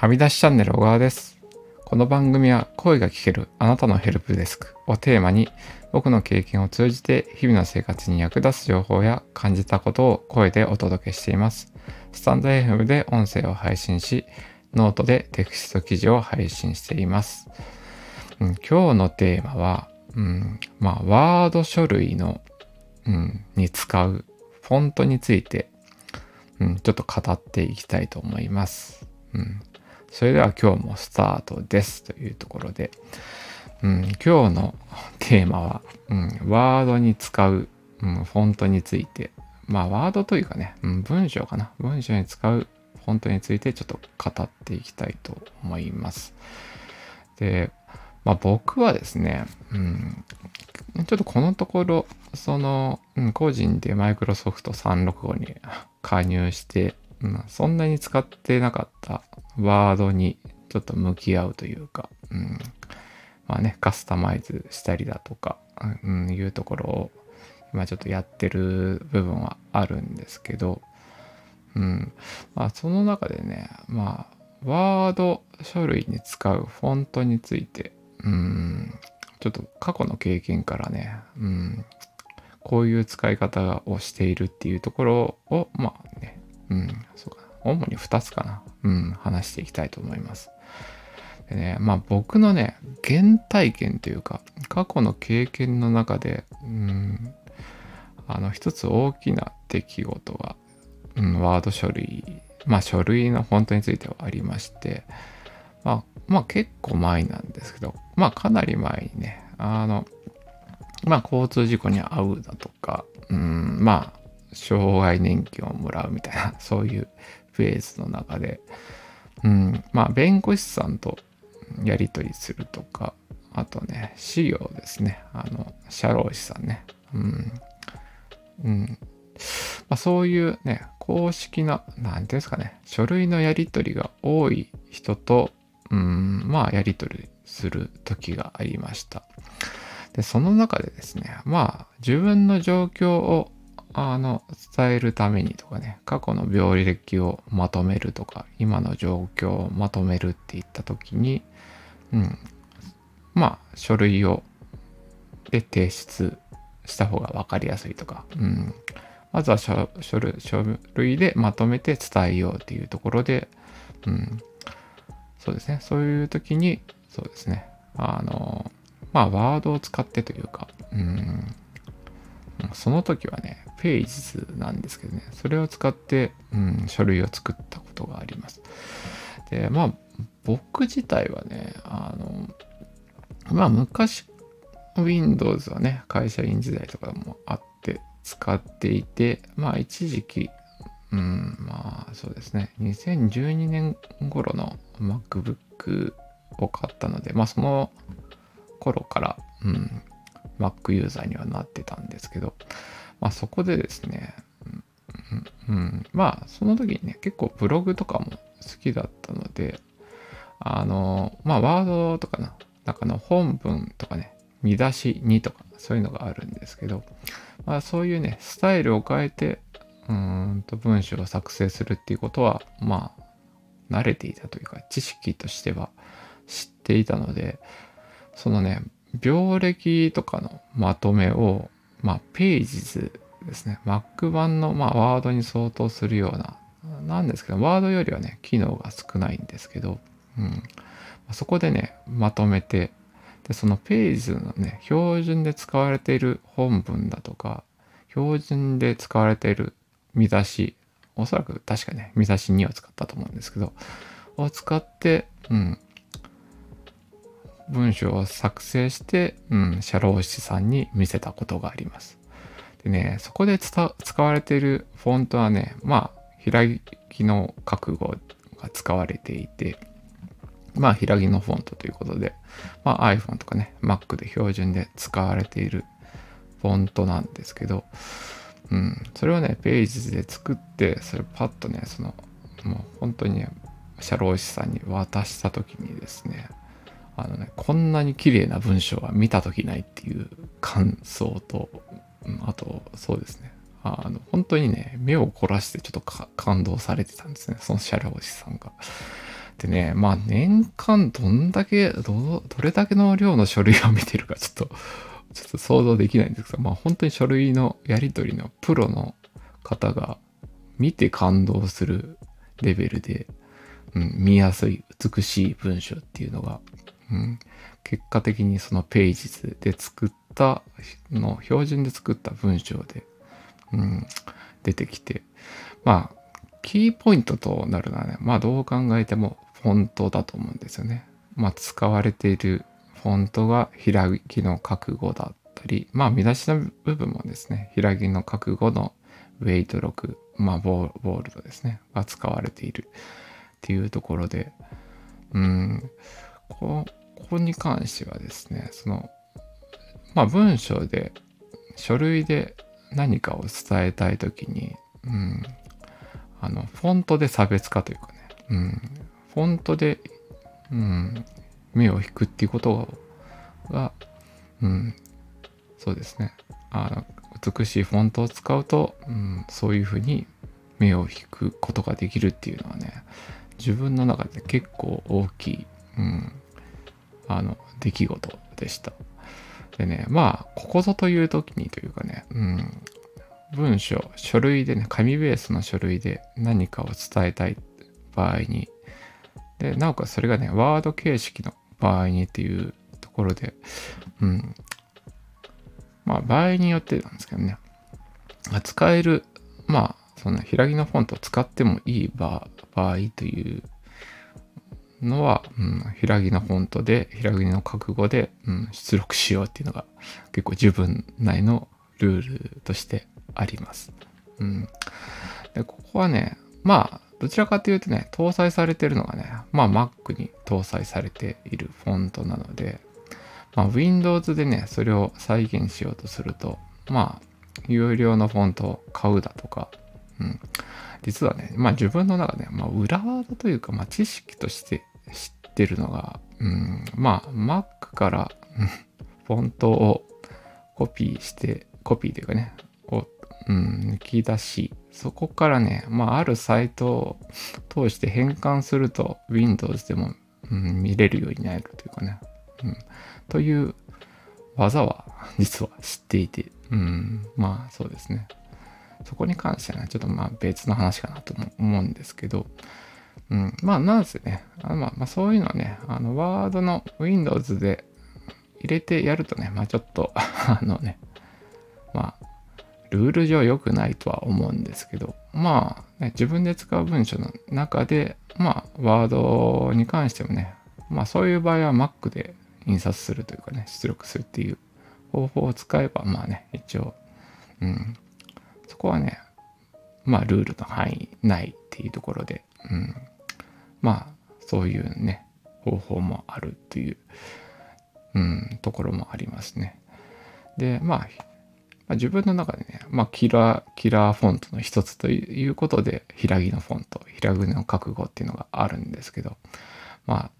はみ出しチャンネル小川です。この番組は声が聞けるあなたのヘルプデスクをテーマに僕の経験を通じて日々の生活に役立つ情報や感じたことを声でお届けしています。 stand.fm で音声を配信し、ノートでテキスト記事を配信しています。うん今日のテーマは、うん、まあ、ワード書類の、うん、に使うフォントについて、うん、ちょっと語っていきたいと思います。うん、それでは今日もスタートですというところで、うん、今日のテーマは、うん、ワードに使う、うん、フォントについて、まあワードというかね、うん、文章かな。文章に使うフォントについてちょっと語っていきたいと思います。で、まあ僕はですね、うん、ちょっとこのところ、その、うん個人でマイクロソフト365に加入して、うんそんなに使ってなかったワードにちょっと向き合うというか、うん、まあね、カスタマイズしたりだとか、うん、いうところを今ちょっとやってる部分はあるんですけど、うん、まあその中でね、まあ、ワード書類に使うフォントについて、うん、ちょっと過去の経験からね、うん、こういう使い方をしているっていうところを、まあね、うん、そうか。主に2つかな。うん、話していきたいと思います。でね、まあ僕のね、原体験というか、過去の経験の中で、うん、あの、一つ大きな出来事が、うん、ワード書類、まあ書類のフォントについてはありまして、まあ、まあ結構前なんですけど、まあかなり前にね、あの、まあ交通事故に遭うだとか、うん、まあ、障害年金をもらうみたいな、そういうフェーズの中で、うん、まあ弁護士さんとやり取りするとか、あとね、資料ですね、あの、社労士さんね、うん、うん、まあそういうね、公式な、なんていうんですかね、書類のやり取りが多い人と、うん、まあやり取りする時がありました。で、その中でですね、まあ自分の状況をあの伝えるためにとかね、過去の病歴をまとめるとか、今の状況をまとめるっていった時に、うん、まあ書類をで提出した方が分かりやすいとか、うん、まずは書類書類でまとめて伝えようっていうところで、うん、そうですね、そういう時に、そうですね、あの、まあワードを使ってというか、うん、その時はね、ページズなんですけどね、それを使って、うん、書類を作ったことがあります。で、まあ、僕自体はね、あの、まあ、昔、Windows はね、会社員時代とかもあって使っていて、まあ、一時期、うん、まあ、そうですね、2012年頃の MacBook を買ったので、まあ、その頃から、うん、Mac ユーザーにはなってたんですけど、まあそこでですね、うん、うんまあその時にね、結構ブログとかも好きだったので、あの、まあワードとかの中の本文とかね、見出し2とかそういうのがあるんですけど、まあそういうね、スタイルを変えて、うーんと文章を作成するっていうことは、まあ慣れていたというか、知識としては知っていたので、そのね、病歴とかのまとめを、まあ、ページズですね。Mac 版の、まあ、ワードに相当するような、なんですけど、ワードよりはね、機能が少ないんですけど、うん。そこでね、まとめて、で、そのページズのね、標準で使われている本文だとか、標準で使われている見出し、おそらく確かね、見出し2を使ったと思うんですけど、を使って、うん、文章を作成して、うん、社労士さんに見せたことがあります。でね、そこで使われているフォントはね、まあ、平木の覚悟が使われていて、まあ、平木のフォントということで、まあ、iPhone とかね、Mac で標準で使われているフォントなんですけど、うん、それをね、ページで作って、それパッとね、その、もう本当にね、社労士さんに渡した時にですね、あのね、こんなに綺麗な文章は見た時ないっていう感想と、うんあと、そうですね。あの、本当にね、目を凝らしてちょっと感動されてたんですね。その社労士さんが。でね、まあ年間どんだけ、ど、どれだけの量の書類を見てるかちょっと、ちょっと想像できないんですけど、まあ本当に書類のやり取りのプロの方が見て感動するレベルで、うん、見やすい、美しい文章っていうのが、うん、結果的にそのページ図で作ったの、標準で作った文章で、うん、出てきて、まあ、キーポイントとなるのはね、まあどう考えてもフォントだと思うんですよね。まあ使われているフォントが平木の覚悟だったり、まあ見出しの部分もですね、平木の覚悟のウェイト6、まあボールドですね、が使われているっていうところで、うん、ここに関してはですね、その、まあ文章で、書類で何かを伝えたいときに、うん、あの、フォントで差別化というかね、うん、フォントで、うん、目を引くっていうことが、うん、そうですね。あの美しいフォントを使うと、うん、そういうふうに目を引くことができるっていうのはね、自分の中で結構大きい、うん、あの、出来事でした。でね、まあ、ここぞという時にというかね、うん、文章、書類でね、紙ベースの書類で何かを伝えたい場合に、で、なおかつそれがね、ワード形式の場合にっていうところで、うん。まあ、場合によってなんですけどね、使える、まあ、その平木のフォントを使ってもいい場合というのは、うん、平木のフォントで、平木の覚悟で、うん、出力しようっていうのが結構自分内のルールとしてあります。うん。で、ここはね、まあ、どちらかというとね、搭載されてるのがね、まあ Mac に搭載されているフォントなので、まあ Windows でね、それを再現しようとすると、まあ、有料のフォントを買うだとか、うん。実はね、まあ自分の中で、まあ裏技というか、まあ知識として知ってるのが、うん、まあ Mac から フォントをコピーして、コピーというかね、うん、抜き出し、そこからね、まあ、あるサイトを通して変換すると Windows でも、うん、見れるようになるというかね、うん、という技は実は知っていて、うん、まあそうですね。そこに関してはね、ちょっとまあ別の話かなと思うんですけど、うん、まあなんせね、あまあ、まあそういうのはね、あのワードの Windows で入れてやるとね、まあちょっと あのね、まあルール上良くないとは思うんですけど、まあ、ね、自分で使う文章の中で、まあ、ワードに関してもね、まあそういう場合は Mac で印刷するというかね、出力するっていう方法を使えば、まあね、一応、うん、こはね、まあルールの範囲内っていうところで、うん、まあそういうね、方法もあるっていう、うん、ところもありますね。で、まあ、まあ、自分の中でね、まあ、キラー、キラーフォントの一つということで、平木のフォント、平木の覚悟っていうのがあるんですけど、まあ、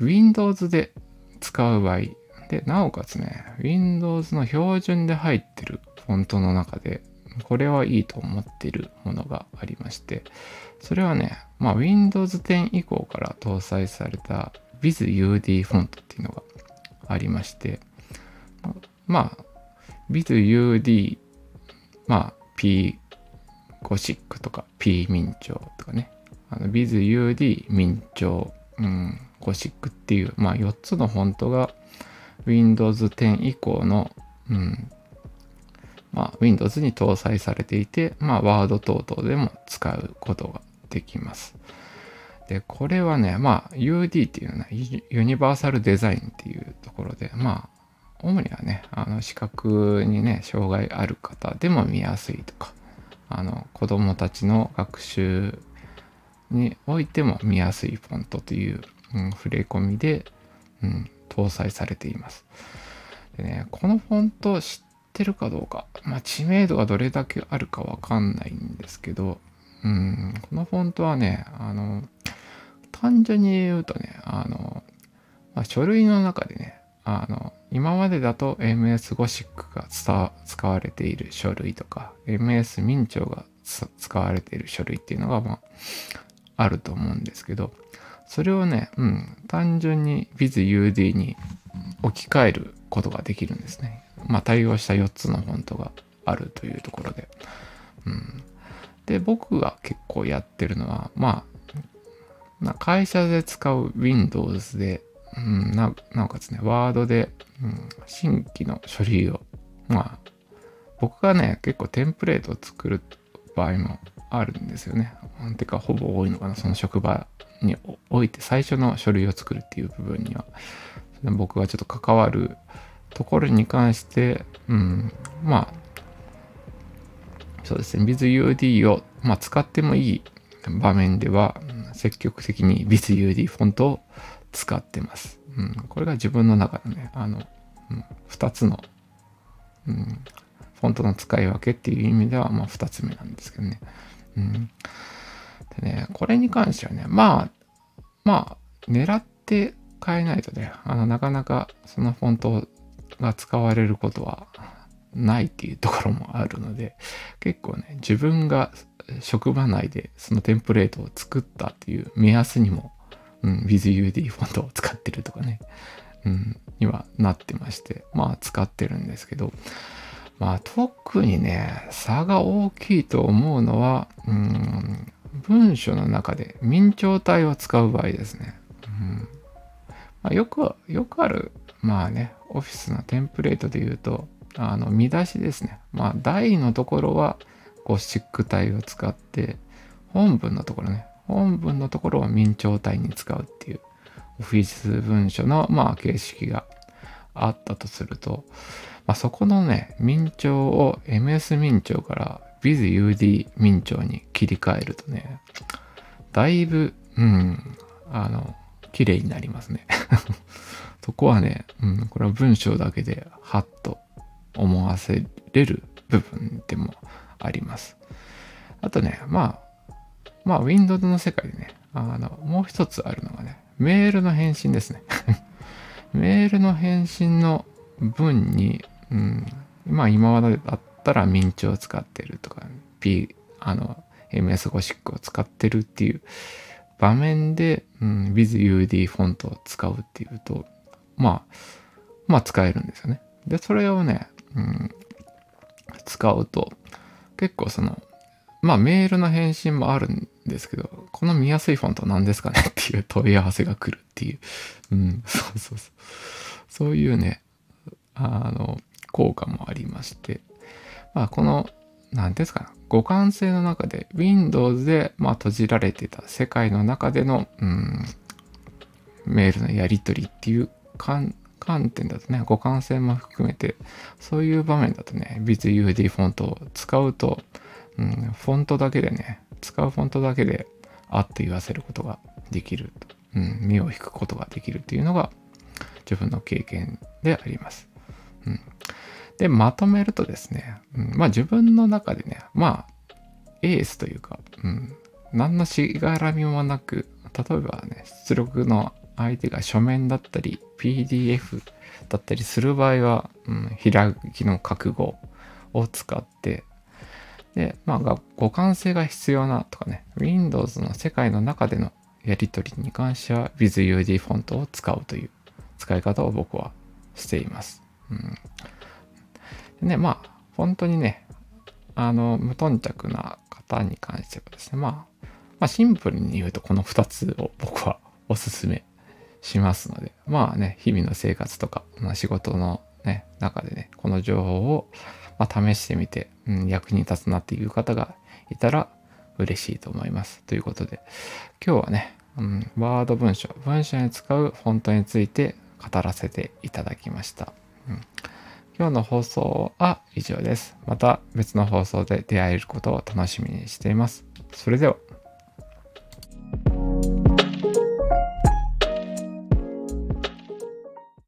Windows で使う場合、で、なおかつね、Windows の標準で入ってるフォントの中で、これはいいと思っているものがありまして、それはね、まあ、Windows 10以降から搭載された WithUD フォントっていうのがありまして、まあ、WithUD、まあ、P ゴシックとか P 明朝とかね、あの WithUD 明朝、うん、ゴシックっていう、まあ4つのフォントが Windows 10以降の、うん、まあ Windows に搭載されていて、まあ Word 等々でも使うことができます。で、これはね、まあ UD っていうのは、ユニバーサルデザインっていうところで、まあ主にはね、あの視覚にね、障害ある方でも見やすいとか、あの子供たちの学習においても見やすいフォントという、うん、触れ込みで、うん、搭載されています。でね、このフォント知ってるかどうか、まあ、知名度がどれだけあるかわかんないんですけど、うん、このフォントはね、あの、単純に言うとね、あの、まあ、書類の中でね、あの、今までだと MS ゴシックが使われている書類とか、MS 明朝が使われている書類っていうのが、まあ、あると思うんですけど、それをね、うん、単純に WithUD に置き換えることができるんですね。まあ、対応した4つのフォントがあるというところで。うん、で、僕が結構やってるのは、まあ、会社で使う Windows で、うん、なおかつね、Word で、うん、新規の書類を、まあ、僕がね、結構テンプレートを作る場合もあるんですよね。なんていうか、ほぼ多いのかな、その職場において最初の書類を作るっていう部分には、僕がちょっと関わるところに関して、うん、まあ、そうですね、WithUD を、まあ、使ってもいい場面では、積極的に WithUD フォントを使ってます。うん、これが自分の中でね、あの、うん、2つの、うん、フォントの使い分けっていう意味では、まあ、2つ目なんですけどね。うん。でね、これに関してはね、まあ、まあ、狙って変えないとね、あの、なかなかそのフォントをが使われることはないっていうところもあるので、結構ね、自分が職場内でそのテンプレートを作ったっていう目安にも、うん、WithUD フォントを使ってるとかね、うん、にはなってまして、まあ使ってるんですけど、まあ特にね、差が大きいと思うのは、うん、文章の中で明朝体を使う場合ですね。うんまあ、よく、よくある、まあね、オフィスのテンプレートで言うと、あの、見出しですね。まあ、台のところはゴシック体を使って、本文のところね、本文のところは明朝体に使うっていう、オフィス文書の、まあ、形式があったとすると、まあ、そこのね、明朝を MS 明朝から WithUD 明朝に切り替えるとね、だいぶ、うん、あの、綺麗になりますね。そこはね、うん、これは文章だけでハッと思わせれる部分でもあります。あとね、まあ、まあ、Windows の世界でね、あの、もう一つあるのがね、メールの返信ですね。メールの返信の文に、うん、まあ今までだったらミンチを使ってるとか、P、あの、MS ゴシックを使ってるっていう場面で、うん、WithUD フォントを使うっていうと、まあ、まあ使えるんですよね。で、それをね、うん、使うと、結構その、まあメールの返信もあるんですけど、この見やすいフォント何ですかね？っていう問い合わせが来るっていう、うん、そうそうそう。そういうね、あの、効果もありまして、まあこの、何ですか互換性の中で Windows で、まあ、閉じられてた世界の中での、うん、メールのやり取りっていう観点だとね、互換性も含めて、そういう場面だとね、WithUD フォントを使うと、うん、フォントだけでね、使うフォントだけであって言わせることができる、うん、目を引くことができるっていうのが自分の経験であります。うん、で、まとめるとですね、うん、まあ自分の中でね、まあ、エースというか、うん、何のしがらみもなく、例えばね、出力の相手が書面だったり、PDF だったりする場合は、うん、開きの覚悟を使って、で、まあ、互換性が必要なとかね、Windows の世界の中でのやり取りに関しては WithUD フォントを使うという使い方を僕はしています。うんね、まあ、本当にね、あの、無頓着な方に関してはですね、まあ、まあ、シンプルに言うとこの2つを僕はおすすめしますので、まあね、日々の生活とか、まあ、仕事のね、中でね、この情報を、ま、試してみて、うん、役に立つなっていう方がいたら嬉しいと思います。ということで、今日はね、うん、ワード文章、文章に使うフォントについて語らせていただきました。うん今日の放送は以上です。また別の放送で出会えることを楽しみにしています。それでは。